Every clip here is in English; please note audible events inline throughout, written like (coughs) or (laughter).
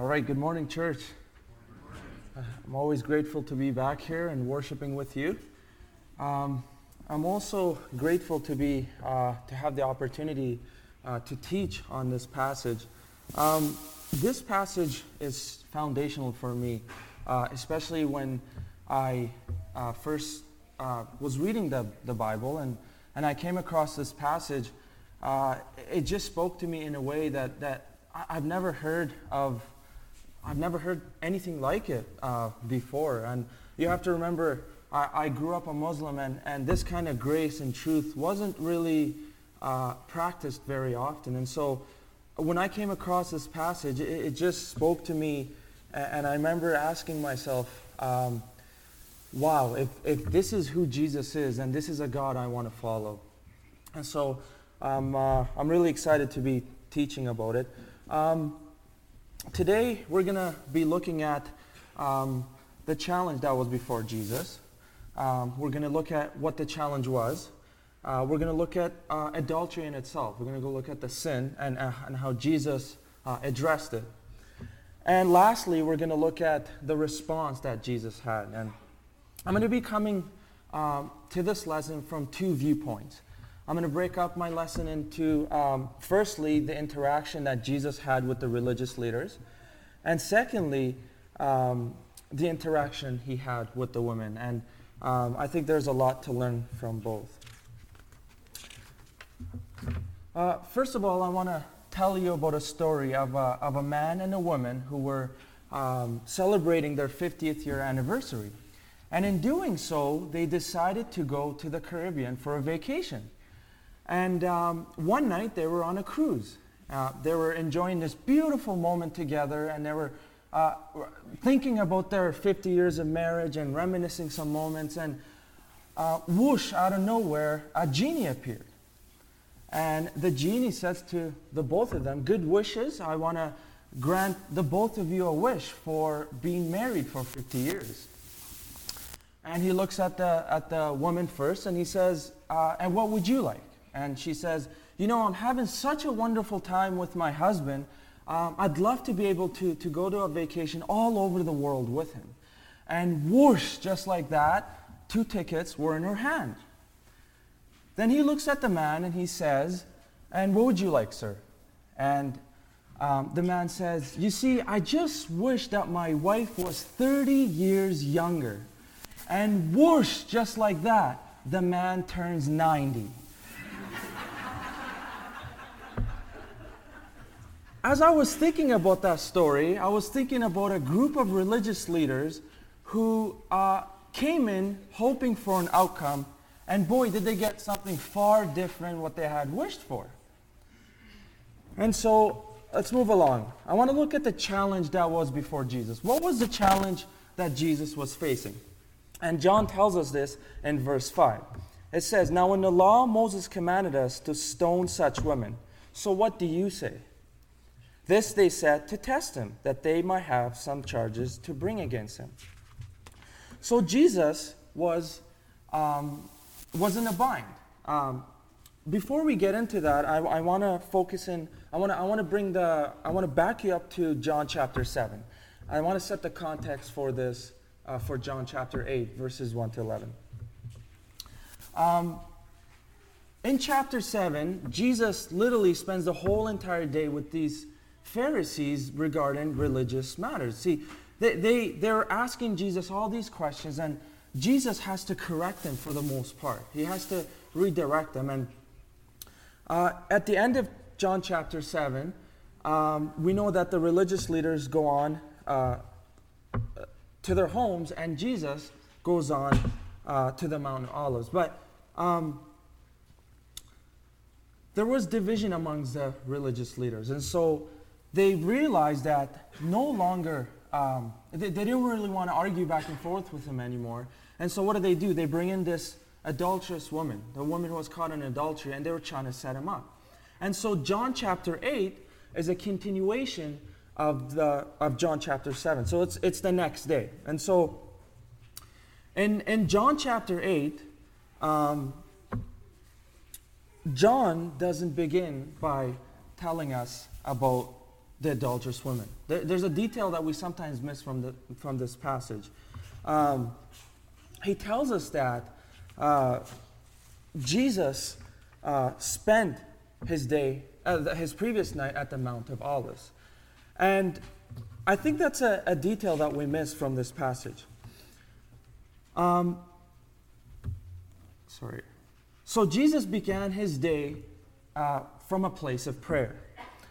All right, good morning, church. Uh, I'm always grateful to be back here and worshiping with you. Um, I'm also grateful to be uh, to have the opportunity uh, to teach on this passage. Um, this passage is foundational for me, uh, especially when I uh, first uh, was reading the, the Bible and, and I came across this passage. it just spoke to me in a way that, that I've never heard of I've never heard anything like it uh, before. And you have to remember, I, I, grew up a Muslim, and, and this kind of grace and truth wasn't really uh, practiced very often. And so when I came across this passage, it, it just spoke to me. And I remember asking myself, um, wow, if, if this is who Jesus is, and this is a God I want to follow. And so um, uh, I'm really excited to be teaching about it. Um, today we're going to be looking at um, the challenge that was before Jesus. Um, we're going to look at what the challenge was. Uh, we're going to look at uh, adultery in itself. We're going to go look at the sin and, uh, and how Jesus uh, addressed it. And lastly, we're going to look at the response that Jesus had. And I'm going to be coming um, to this lesson from two viewpoints. I'm going to break up my lesson into, um, firstly, the interaction that Jesus had with the religious leaders, and secondly, um, the interaction he had with the women. And um, I think there's a lot to learn from both. Uh, first of all, I want to tell you about a story of a, of a man and a woman who were um, celebrating their 50th year anniversary. And in doing so, they decided to go to the Caribbean for a vacation. And um, one night they were on a cruise. Uh, they were enjoying this beautiful moment together and they were uh, thinking about their 50 years of marriage and reminiscing some moments. And uh, whoosh, out of nowhere, a genie appeared. And the genie says to the both of them, Good wishes. I want to grant the both of you a wish for being married for 50 years. And he looks at the, at the woman first and he says, uh, And what would you like? And she says, You know, I'm having such a wonderful time with my husband. Um, I'd love to be able to, to go to a vacation all over the world with him. And whoosh, just like that, two tickets were in her hand. Then he looks at the man and he says, And what would you like, sir? And um, the man says, You see, I just wish that my wife was 30 years younger. And whoosh, just like that, the man turns 90. As I was thinking about that story, I was thinking about a group of religious leaders who uh, came in hoping for an outcome, and boy, did they get something far different what they had wished for. And so, let's move along. I want to look at the challenge that was before Jesus. What was the challenge that Jesus was facing? And John tells us this in verse 5. It says, Now in the law, Moses commanded us to stone such women. So what do you say? This they said to test him, that they might have some charges to bring against him. So Jesus was, um, was in a bind. Um, before we get into that, I, I want to focus in, I want to I wanna bring the, I want to back you up to John chapter 7. I want to set the context for this, uh, for John chapter 8, verses 1 to 11. Um, in chapter 7, Jesus literally spends the whole entire day with these Pharisees regarding religious matters. See, they, they, they're asking Jesus all these questions, and Jesus has to correct them for the most part. He has to redirect them. And uh, at the end of John chapter 7, um, we know that the religious leaders go on uh, to their homes, and Jesus goes on uh, to the Mount of Olives. But um, there was division amongst the religious leaders. And so they realized that no longer, um, they, they didn't really want to argue back and forth with him anymore. And so what do they do? They bring in this adulterous woman, the woman who was caught in adultery, and they were trying to set him up. And so John chapter 8 is a continuation of, the, of John chapter 7. So it's, it's the next day. And so in, in John chapter 8, um, John doesn't begin by telling us about the adulterous woman. There, there's a detail that we sometimes miss from, the, from this passage. Um, he tells us that uh, Jesus uh, spent his day, uh, his previous night at the Mount of Olives. And I think that's a, a detail that we miss from this passage. Um, sorry. So Jesus began his day uh, from a place of prayer.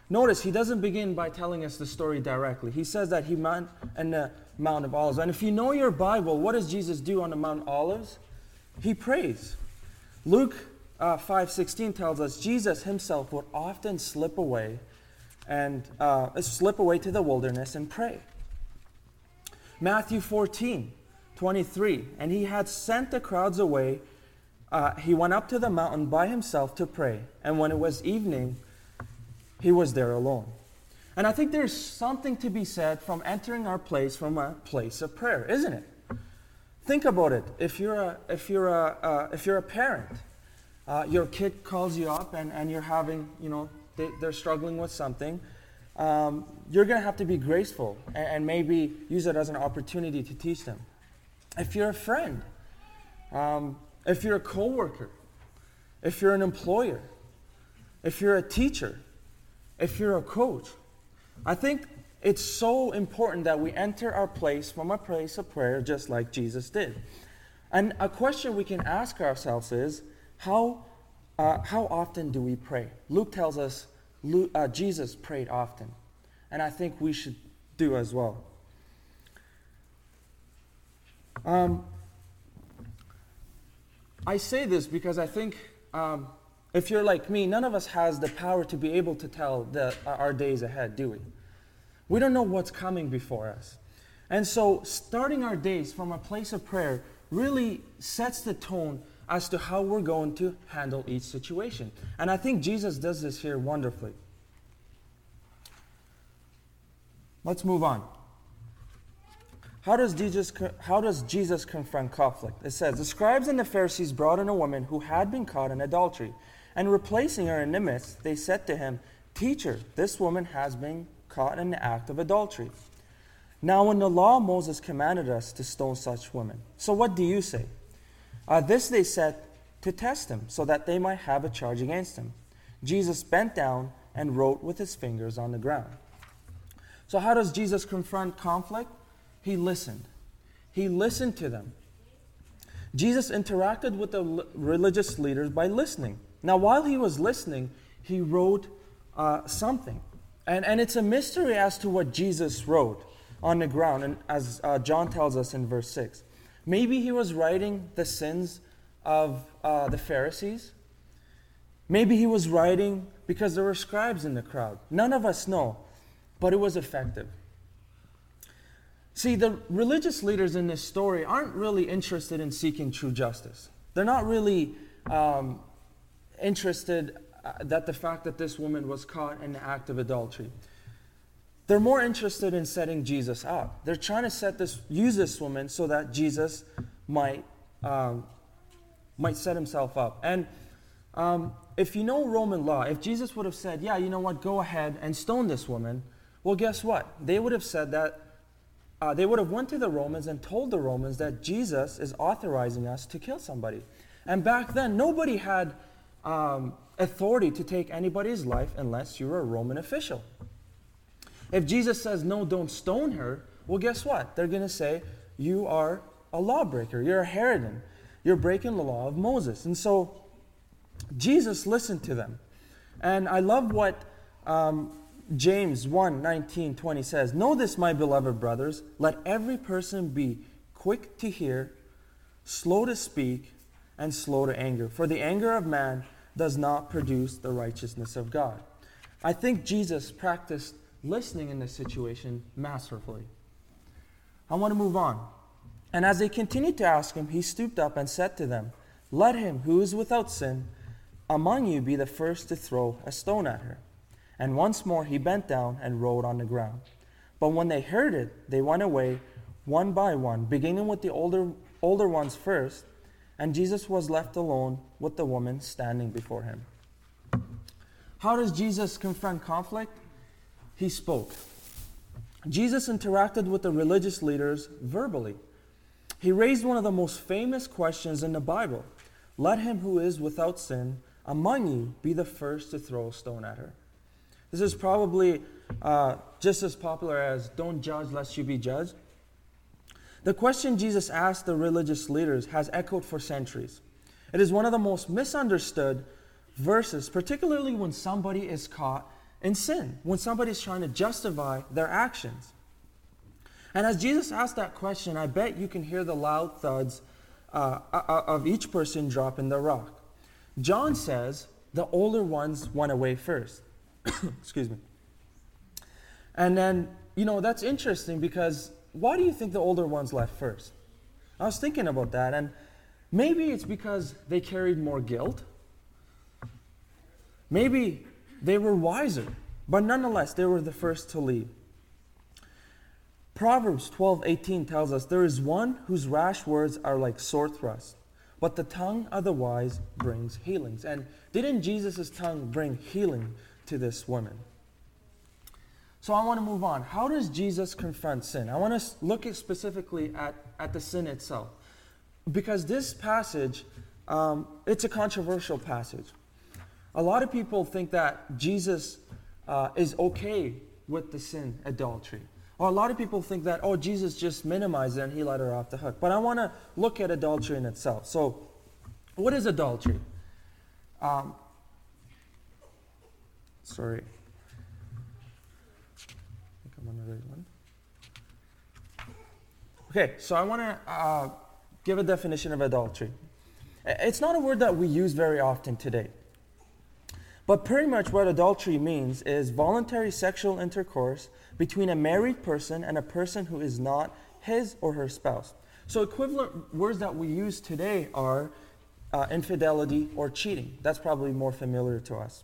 Notice he doesn't begin by telling us the story directly. He says that he went in the Mount of Olives. And if you know your Bible, what does Jesus do on the Mount of Olives? He prays. Luke uh, 5:16 tells us Jesus himself would often slip away and uh, slip away to the wilderness and pray. Matthew 14, 23, and he had sent the crowds away. Uh, he went up to the mountain by himself to pray, and when it was evening, he was there alone. And I think there's something to be said from entering our place from a place of prayer, isn't it? Think about it. If you're a, if you're a, uh, if you're a parent, uh, your kid calls you up and, and you're having, you know, they, they're struggling with something, um, you're going to have to be graceful and, and, maybe use it as an opportunity to teach them. If you're a friend, um, if you're a coworker, if you're an employer, if you're a teacher, if you're a coach, I think it's so important that we enter our place from a place of prayer just like Jesus did. And a question we can ask ourselves is how, uh, how often do we pray? Luke tells us Luke, uh, Jesus prayed often. And I think we should do as well. Um, I say this because I think um, if you're like me, none of us has the power to be able to tell the, uh, our days ahead, do we? We don't know what's coming before us. And so, starting our days from a place of prayer really sets the tone as to how we're going to handle each situation. And I think Jesus does this here wonderfully. Let's move on. How does, Jesus, how does Jesus confront conflict? It says, The scribes and the Pharisees brought in a woman who had been caught in adultery. And replacing her in the midst, they said to him, Teacher, this woman has been caught in the act of adultery. Now, in the law, Moses commanded us to stone such women. So, what do you say? Uh, this they said to test him, so that they might have a charge against him. Jesus bent down and wrote with his fingers on the ground. So, how does Jesus confront conflict? He listened. He listened to them. Jesus interacted with the religious leaders by listening. Now, while he was listening, he wrote uh, something. And, and it's a mystery as to what Jesus wrote on the ground, and as uh, John tells us in verse 6. Maybe he was writing the sins of uh, the Pharisees. Maybe he was writing because there were scribes in the crowd. None of us know, but it was effective. See, the religious leaders in this story aren't really interested in seeking true justice. They're not really um, interested uh, that the fact that this woman was caught in the act of adultery. They're more interested in setting Jesus up. They're trying to set this, use this woman so that Jesus might, um, might set himself up. And um, if you know Roman law, if Jesus would have said, "Yeah, you know what? Go ahead and stone this woman," well, guess what? They would have said that. Uh, they would have went to the Romans and told the Romans that Jesus is authorizing us to kill somebody. And back then, nobody had um, authority to take anybody's life unless you're a Roman official. If Jesus says, no, don't stone her, well, guess what? They're going to say, you are a lawbreaker. You're a heretic. You're breaking the law of Moses. And so Jesus listened to them. And I love what um, James 1 19, 20 says Know this, my beloved brothers, let every person be quick to hear, slow to speak, and slow to anger. For the anger of man does not produce the righteousness of God. I think Jesus practiced listening in this situation masterfully. I want to move on. And as they continued to ask him, he stooped up and said to them, Let him who is without sin among you be the first to throw a stone at her. And once more he bent down and wrote on the ground. But when they heard it, they went away one by one, beginning with the older, older ones first and Jesus was left alone with the woman standing before him. How does Jesus confront conflict? he spoke. Jesus interacted with the religious leaders verbally. He raised one of the most famous questions in the Bible Let him who is without sin among you be the first to throw a stone at her. This is probably uh, just as popular as Don't judge lest you be judged. The question Jesus asked the religious leaders has echoed for centuries. It is one of the most misunderstood verses, particularly when somebody is caught in sin, when somebody is trying to justify their actions. And as Jesus asked that question, I bet you can hear the loud thuds uh, uh, uh of each person dropping the rock. John says the older ones went away first. (coughs) Excuse me. And then, you know, that's interesting because why do you think the older ones left first? I was thinking about that, and maybe it's because they carried more guilt. Maybe they were wiser, but nonetheless, they were the first to leave. Proverbs 12:18 tells us there is one whose rash words are like sore thrusts, but the tongue of the wise brings healings. And didn't Jesus' tongue bring healing to this woman? So I want to move on. How does Jesus confront sin? I want to look at specifically at, at the sin itself. Because this passage, um, it's a controversial passage. A lot of people think that Jesus uh, is okay with the sin adultery. Or a lot of people think that, oh, Jesus just minimized it and he let her off the hook. But I want to look at adultery in itself. So, what is adultery? Um, sorry. I think I'm on the right one. Okay, so I want to uh, give a definition of adultery. It's not a word that we use very often today. But pretty much what adultery means is voluntary sexual intercourse between a married person and a person who is not his or her spouse. So, equivalent words that we use today are uh, infidelity or cheating. That's probably more familiar to us.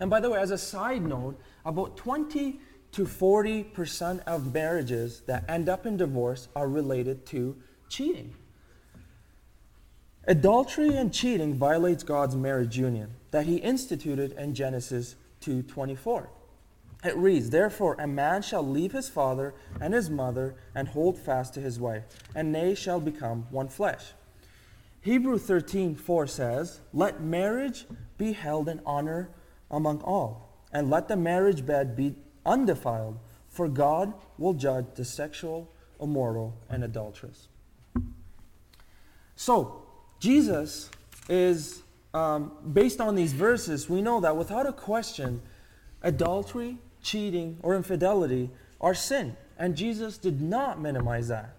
And by the way, as a side note, about 20 to 40% of marriages that end up in divorce are related to cheating. Adultery and cheating violates God's marriage union that he instituted in Genesis 2:24. It reads, "Therefore a man shall leave his father and his mother and hold fast to his wife, and they shall become one flesh." Hebrew 13:4 says, "Let marriage be held in honor among all, and let the marriage bed be undefiled, for God will judge the sexual, immoral, and adulterous." So, Jesus is, um, based on these verses, we know that without a question, adultery, cheating, or infidelity are sin. And Jesus did not minimize that.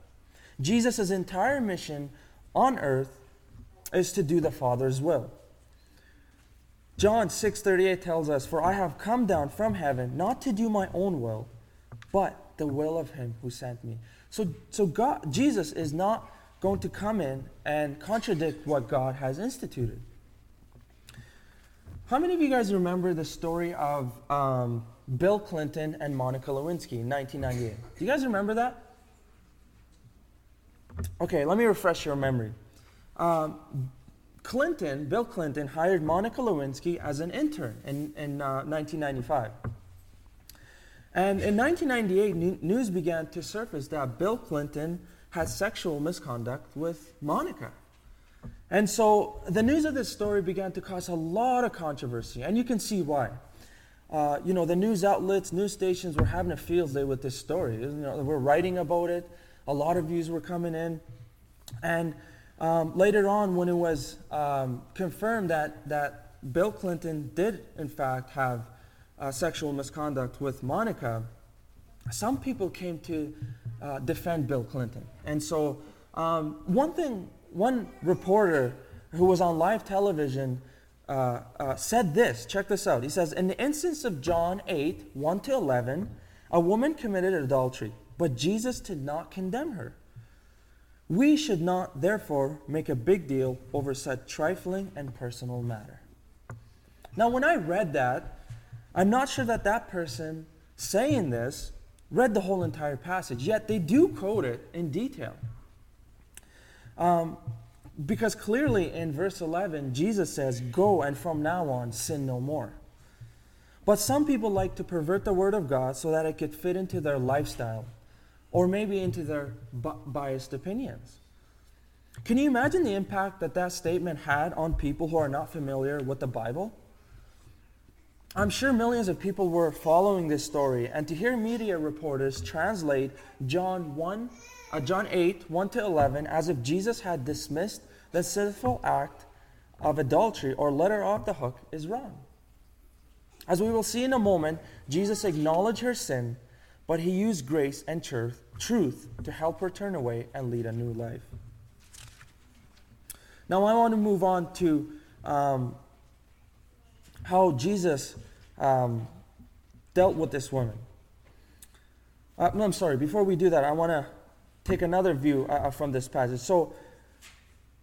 Jesus' entire mission on earth is to do the Father's will. John 6:38 tells us, "For I have come down from heaven not to do my own will, but the will of him who sent me." So so God Jesus is not going to come in and contradict what God has instituted. How many of you guys remember the story of um, Bill Clinton and Monica Lewinsky in 1998? Do you guys remember that? Okay, let me refresh your memory. Um, Clinton, Bill Clinton, hired Monica Lewinsky as an intern in, in uh, 1995. And in 1998, news began to surface that Bill Clinton had sexual misconduct with Monica. And so the news of this story began to cause a lot of controversy, and you can see why. Uh, you know, the news outlets, news stations were having a field day with this story. You know, we're writing about it. A lot of views were coming in. And um, later on, when it was um, confirmed that, that Bill Clinton did, in fact, have uh, sexual misconduct with Monica, some people came to uh, defend Bill Clinton. And so, um, one thing, one reporter who was on live television uh, uh, said this check this out. He says, In the instance of John 8, 1 to 11, a woman committed adultery, but Jesus did not condemn her. We should not, therefore, make a big deal over such trifling and personal matter. Now, when I read that, I'm not sure that that person saying this read the whole entire passage, yet they do quote it in detail. Um, because clearly in verse 11, Jesus says, Go and from now on sin no more. But some people like to pervert the Word of God so that it could fit into their lifestyle or maybe into their biased opinions. Can you imagine the impact that that statement had on people who are not familiar with the Bible? I'm sure millions of people were following this story, and to hear media reporters translate John 1, uh, John 8, 1 to 11, as if Jesus had dismissed the sinful act of adultery or let her off the hook is wrong. As we will see in a moment, Jesus acknowledged her sin, but he used grace and truth, truth to help her turn away and lead a new life. Now, I want to move on to um, how Jesus um, dealt with this woman. Uh, no, I'm sorry. Before we do that, I want to take another view uh, uh, from this passage. So,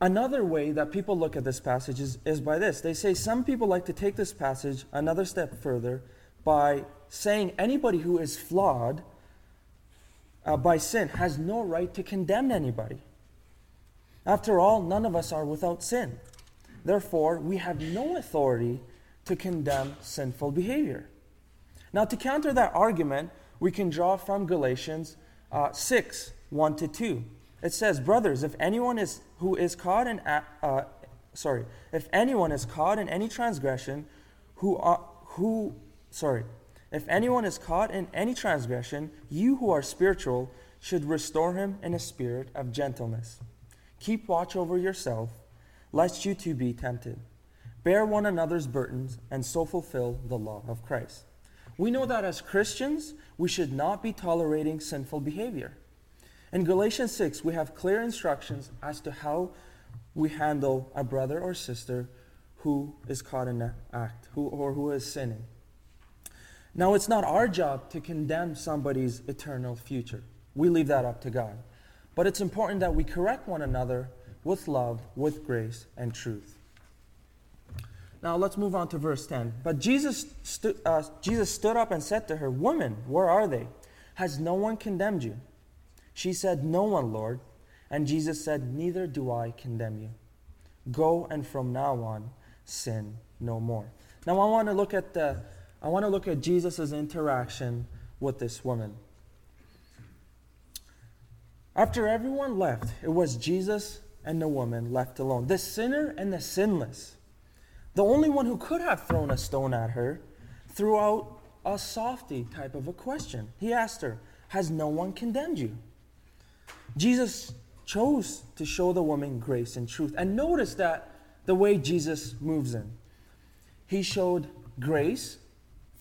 another way that people look at this passage is, is by this. They say some people like to take this passage another step further by saying anybody who is flawed uh, by sin has no right to condemn anybody. After all, none of us are without sin. Therefore, we have no authority to condemn sinful behavior. Now, to counter that argument, we can draw from Galatians uh, 6 1 to 2. It says, Brothers, if anyone is who is caught in, uh, sorry, if anyone is caught in any transgression, who, are, who, sorry, if anyone is caught in any transgression, you who are spiritual should restore him in a spirit of gentleness. Keep watch over yourself, lest you too be tempted. Bear one another's burdens, and so fulfill the law of Christ. We know that as Christians, we should not be tolerating sinful behavior. In Galatians 6, we have clear instructions as to how we handle a brother or sister who is caught in an act who, or who is sinning. Now, it's not our job to condemn somebody's eternal future. We leave that up to God. But it's important that we correct one another with love, with grace, and truth. Now let's move on to verse 10. But Jesus, stu- uh, Jesus stood up and said to her, Woman, where are they? Has no one condemned you? She said, No one, Lord. And Jesus said, Neither do I condemn you. Go and from now on sin no more. Now I want to look at the I want to look at Jesus' interaction with this woman. After everyone left, it was Jesus and the woman left alone. The sinner and the sinless. The only one who could have thrown a stone at her threw out a softy type of a question. He asked her, Has no one condemned you? Jesus chose to show the woman grace and truth. And notice that the way Jesus moves in. He showed grace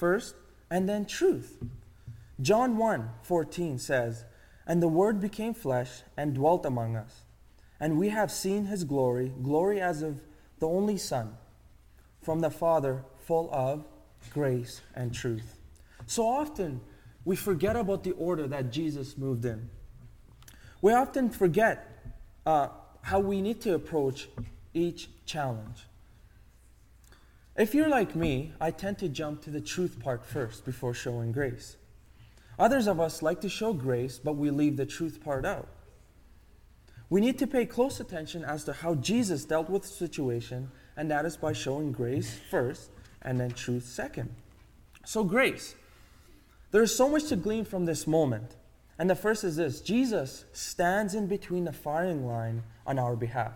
first and then truth. John 1 14 says, and the Word became flesh and dwelt among us. And we have seen his glory, glory as of the only Son, from the Father, full of grace and truth. So often, we forget about the order that Jesus moved in. We often forget uh, how we need to approach each challenge. If you're like me, I tend to jump to the truth part first before showing grace. Others of us like to show grace, but we leave the truth part out. We need to pay close attention as to how Jesus dealt with the situation, and that is by showing grace first and then truth second. So, grace. There is so much to glean from this moment. And the first is this Jesus stands in between the firing line on our behalf.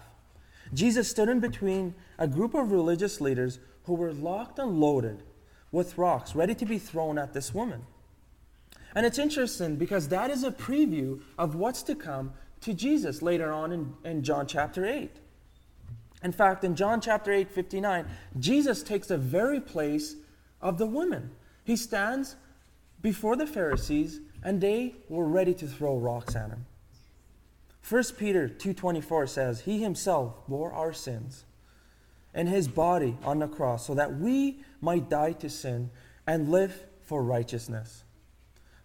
Jesus stood in between a group of religious leaders who were locked and loaded with rocks ready to be thrown at this woman. And it's interesting because that is a preview of what's to come to Jesus later on in, in John chapter 8. In fact, in John chapter 8, 59, Jesus takes the very place of the women. He stands before the Pharisees, and they were ready to throw rocks at him. 1 Peter 2:24 says, "He himself bore our sins in his body on the cross so that we might die to sin and live for righteousness."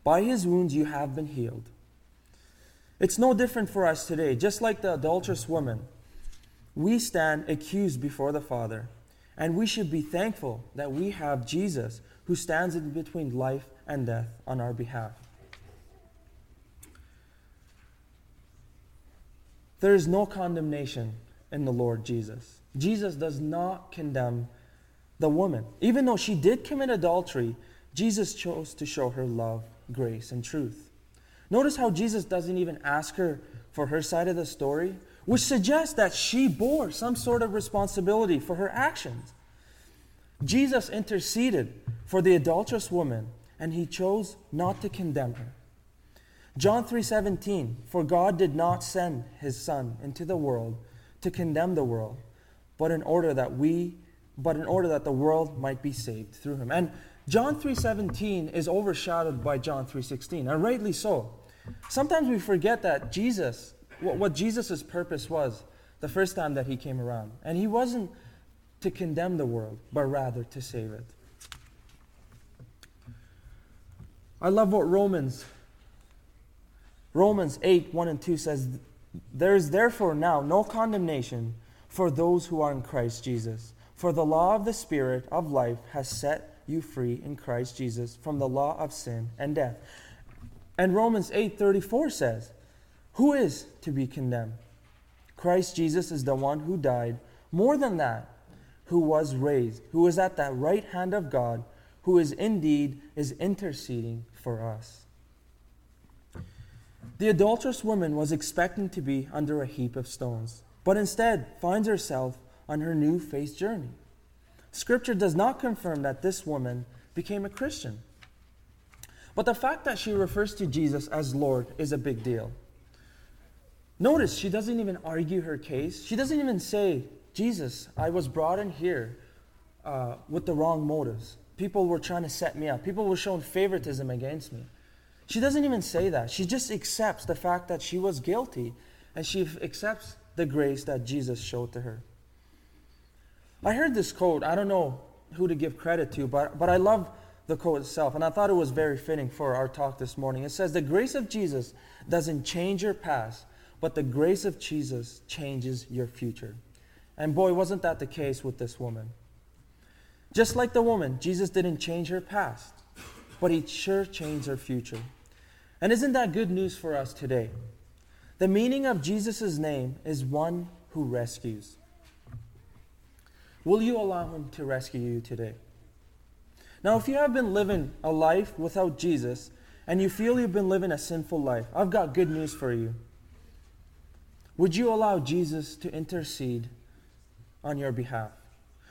By his wounds you have been healed. It's no different for us today. Just like the adulterous woman, we stand accused before the Father, and we should be thankful that we have Jesus who stands in between life and death on our behalf. There is no condemnation in the Lord Jesus. Jesus does not condemn the woman. Even though she did commit adultery, Jesus chose to show her love, grace, and truth. Notice how Jesus doesn't even ask her for her side of the story, which suggests that she bore some sort of responsibility for her actions. Jesus interceded for the adulterous woman, and he chose not to condemn her. John 3:17 For God did not send his son into the world to condemn the world, but in order that we but in order that the world might be saved through him. And John 3:17 is overshadowed by John 3:16, and rightly so. Sometimes we forget that Jesus, what, what Jesus' purpose was the first time that he came around. And he wasn't to condemn the world, but rather to save it. I love what Romans Romans 8, 1 and 2 says, There is therefore now no condemnation for those who are in Christ Jesus. For the law of the Spirit of life has set you free in Christ Jesus from the law of sin and death. And Romans 8:34 says, "Who is to be condemned? Christ Jesus is the one who died, more than that, who was raised, who is at the right hand of God, who is indeed is interceding for us." The adulterous woman was expecting to be under a heap of stones, but instead finds herself on her new faith journey. Scripture does not confirm that this woman became a Christian. But the fact that she refers to Jesus as Lord is a big deal. Notice she doesn't even argue her case. She doesn't even say, Jesus, I was brought in here uh, with the wrong motives. People were trying to set me up, people were showing favoritism against me. She doesn't even say that. She just accepts the fact that she was guilty and she accepts the grace that Jesus showed to her. I heard this quote. I don't know who to give credit to, but, but I love the quote itself, and I thought it was very fitting for our talk this morning. It says, The grace of Jesus doesn't change your past, but the grace of Jesus changes your future. And boy, wasn't that the case with this woman. Just like the woman, Jesus didn't change her past, but he sure changed her future. And isn't that good news for us today? The meaning of Jesus' name is one who rescues. Will you allow Him to rescue you today? Now, if you have been living a life without Jesus and you feel you've been living a sinful life, I've got good news for you. Would you allow Jesus to intercede on your behalf?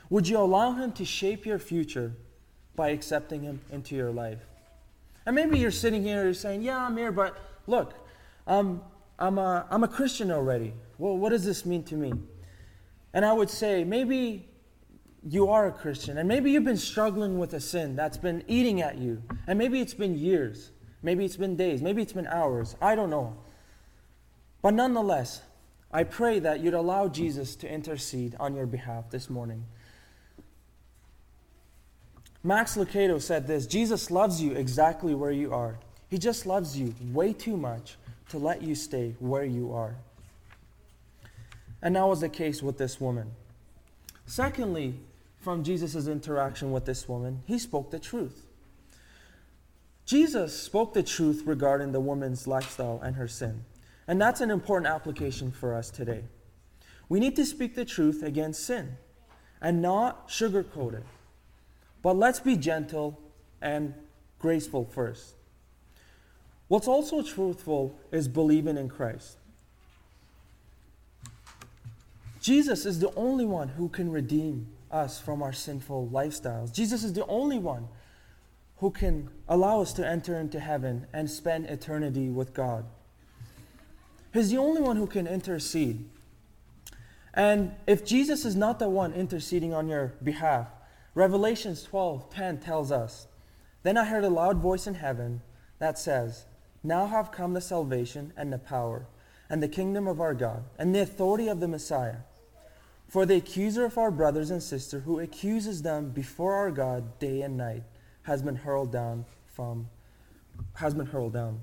Would you allow Him to shape your future by accepting Him into your life? And maybe you're sitting here you're saying, Yeah, I'm here, but look, um, I'm, a, I'm a Christian already. Well, what does this mean to me? And I would say, maybe you are a Christian, and maybe you've been struggling with a sin that's been eating at you, and maybe it's been years, maybe it's been days, maybe it's been hours, I don't know. But nonetheless, I pray that you'd allow Jesus to intercede on your behalf this morning. Max Lucado said this Jesus loves you exactly where you are. He just loves you way too much to let you stay where you are. And that was the case with this woman. Secondly, from Jesus' interaction with this woman, he spoke the truth. Jesus spoke the truth regarding the woman's lifestyle and her sin. And that's an important application for us today. We need to speak the truth against sin and not sugarcoat it. But let's be gentle and graceful first. What's also truthful is believing in Christ. Jesus is the only one who can redeem us from our sinful lifestyles. Jesus is the only one who can allow us to enter into heaven and spend eternity with God. He's the only one who can intercede. And if Jesus is not the one interceding on your behalf, Revelations 12:10 tells us, "Then I heard a loud voice in heaven that says, Now have come the salvation and the power and the kingdom of our God and the authority of the Messiah." For the accuser of our brothers and sisters, who accuses them before our God day and night, has been hurled down from has been hurled down.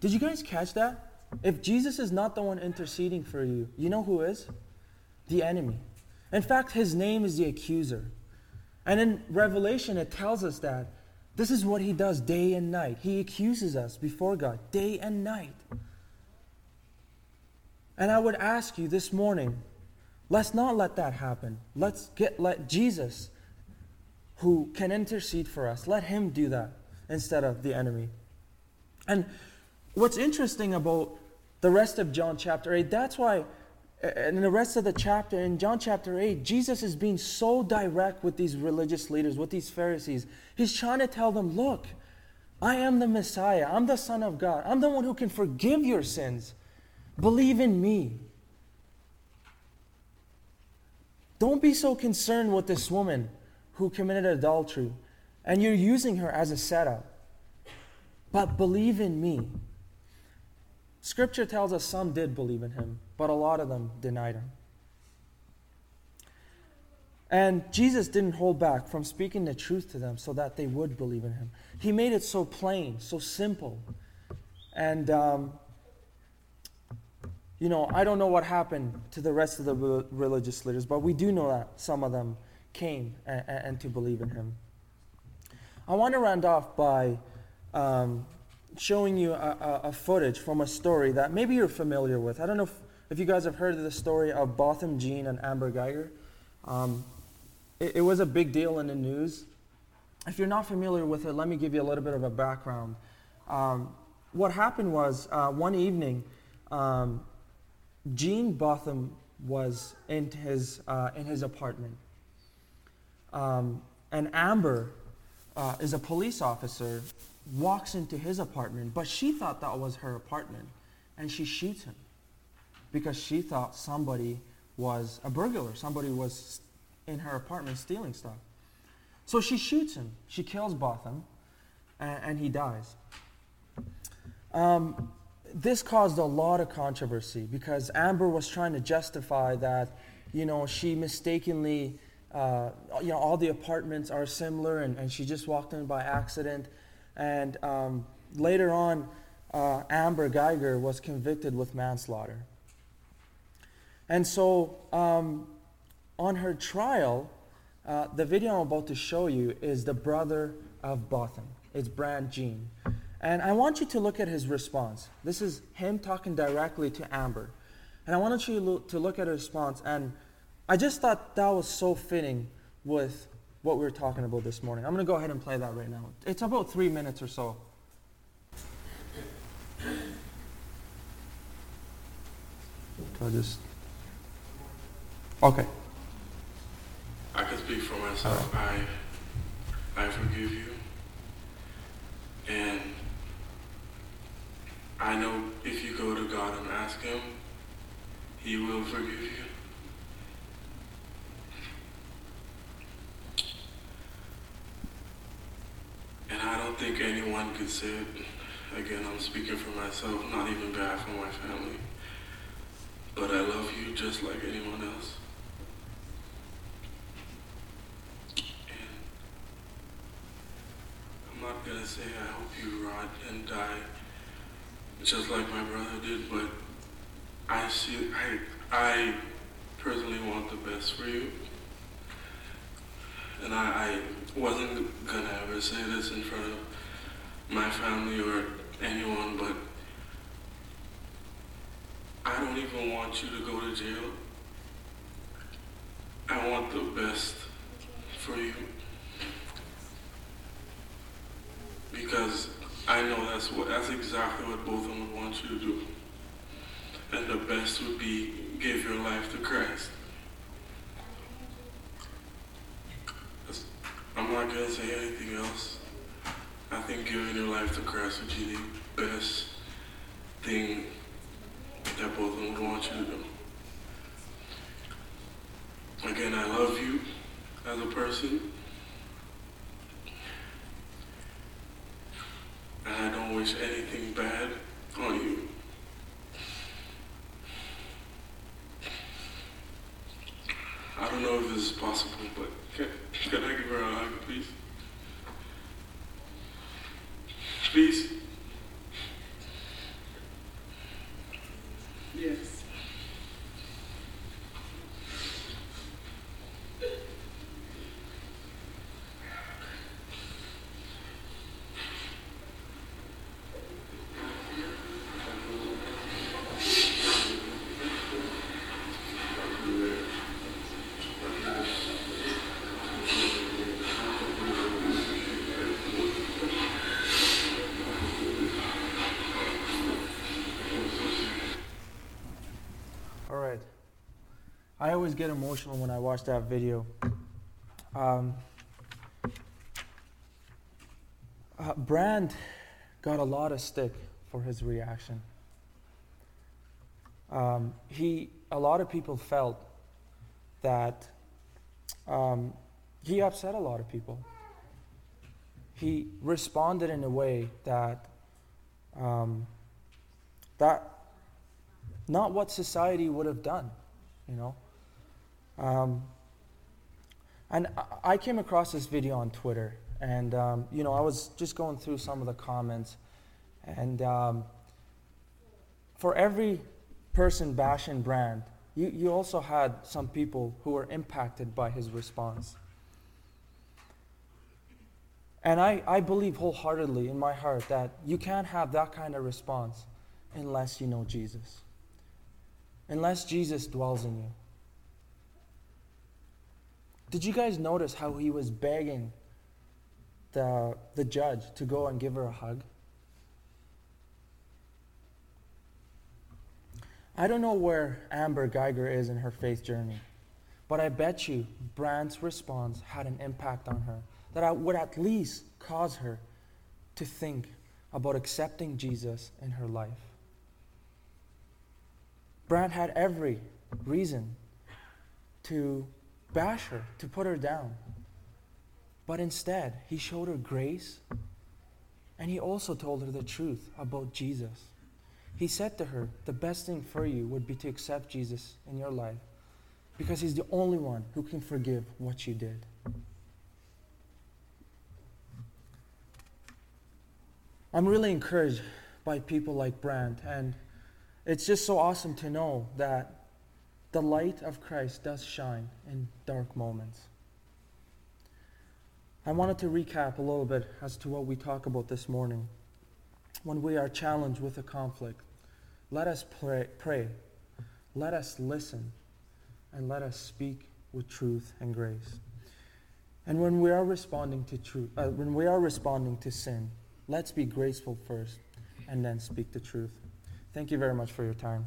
Did you guys catch that? If Jesus is not the one interceding for you, you know who is? The enemy. In fact, his name is the accuser. And in Revelation, it tells us that this is what he does day and night. He accuses us before God day and night. And I would ask you this morning Let's not let that happen. Let's get let Jesus who can intercede for us, let him do that instead of the enemy. And what's interesting about the rest of John chapter 8, that's why in the rest of the chapter, in John chapter 8, Jesus is being so direct with these religious leaders, with these Pharisees. He's trying to tell them, look, I am the Messiah. I'm the Son of God. I'm the one who can forgive your sins. Believe in me. Don't be so concerned with this woman who committed adultery and you're using her as a setup. But believe in me. Scripture tells us some did believe in him, but a lot of them denied him. And Jesus didn't hold back from speaking the truth to them so that they would believe in him. He made it so plain, so simple. And, um, you know, I don't know what happened to the rest of the religious leaders, but we do know that some of them came and, and to believe in him. I want to round off by um, showing you a, a, a, footage from a story that maybe you're familiar with. I don't know if, if you guys have heard of the story of Botham Jean and Amber Guyger. Um, it, it, was a big deal in the news. If you're not familiar with it, let me give you a little bit of a background. Um, what happened was uh, one evening, um, Jean Botham was in his, uh, in his apartment. Um, and Amber uh, is a police officer, walks into his apartment, but she thought that was her apartment, and she shoots him because she thought somebody was a burglar, somebody was in her apartment stealing stuff. So she shoots him. She kills Botham, and, and he dies. Um, this caused a lot of controversy because Amber was trying to justify that, you know, she mistakenly uh, you know, all the apartments are similar, and, and she just walked in by accident. And um, later on, uh, Amber Guyger was convicted with manslaughter. And so, um, on her trial, uh, the video I'm about to show you is the brother of Botham. It's Brandt Jean. And I want you to look at his response. This is him talking directly to Amber. And I want you to look at his response and I just thought that was so fitting with what we were talking about this morning. I'm going to go ahead and play that right now. It's about three minutes or so. I just. Okay. I can speak for myself. Right. I, I forgive you. And I know if you go to God and ask Him, He will forgive you. And I think anyone could say it. Again, I'm speaking for myself, not even bad for my family. But I love you just like anyone else. And I'm not to say I hope you rot and die just like my brother did, but I see, I, I personally want the best for you. And I, I wasn't gonna ever say this in front of my family or anyone, but I don't even want you to go to jail. I want the best for you. Because I know that's what that's exactly what both of them want you to do. And the best would be give your life to Christ. I'm not to say anything else. Think giving your life to Christ would be the best thing that Botham would want you to do. Again, I love you as a person. And I don't wish anything bad on you. I don't know if this is possible, but can, can I give her a hug, please? Please? Yes. I always get emotional when I watch that video. Um, uh, Brandt got a lot of stick for his reaction. Um, he, a lot of people felt that um, he upset a lot of people. He responded in a way that um, that not what society would have done, you know. Um, and I- came across this video on Twitter, and um, you know I was just going through some of the comments, and um, for every person bashing Brandt, you, you also had some people who were impacted by his response. And I, I believe wholeheartedly in my heart that you can't have that kind of response unless you know Jesus, unless Jesus dwells in you. Did you guys notice how he was begging the, the judge to go and give her a hug? I don't know where Amber Guyger is in her faith journey, but I bet you Brandt's response had an impact on her that would at least cause her to think about accepting Jesus in her life. Brandt had every reason to bash her, to put her down. But instead, he showed her grace and he also told her the truth about Jesus. He said to her, The best thing for you would be to accept Jesus in your life because he's the only one who can forgive what you did. I'm really encouraged by people like Brandt, and it's just so awesome to know that the light of Christ does shine in dark moments. I wanted to recap a little bit as to what we talk about this morning. When we are challenged with a conflict, let us pray, pray, let us listen, and let us speak with truth and grace. And when we are responding to truth, uh, when we are responding to sin, let's be graceful first and then speak the truth. Thank you very much for your time.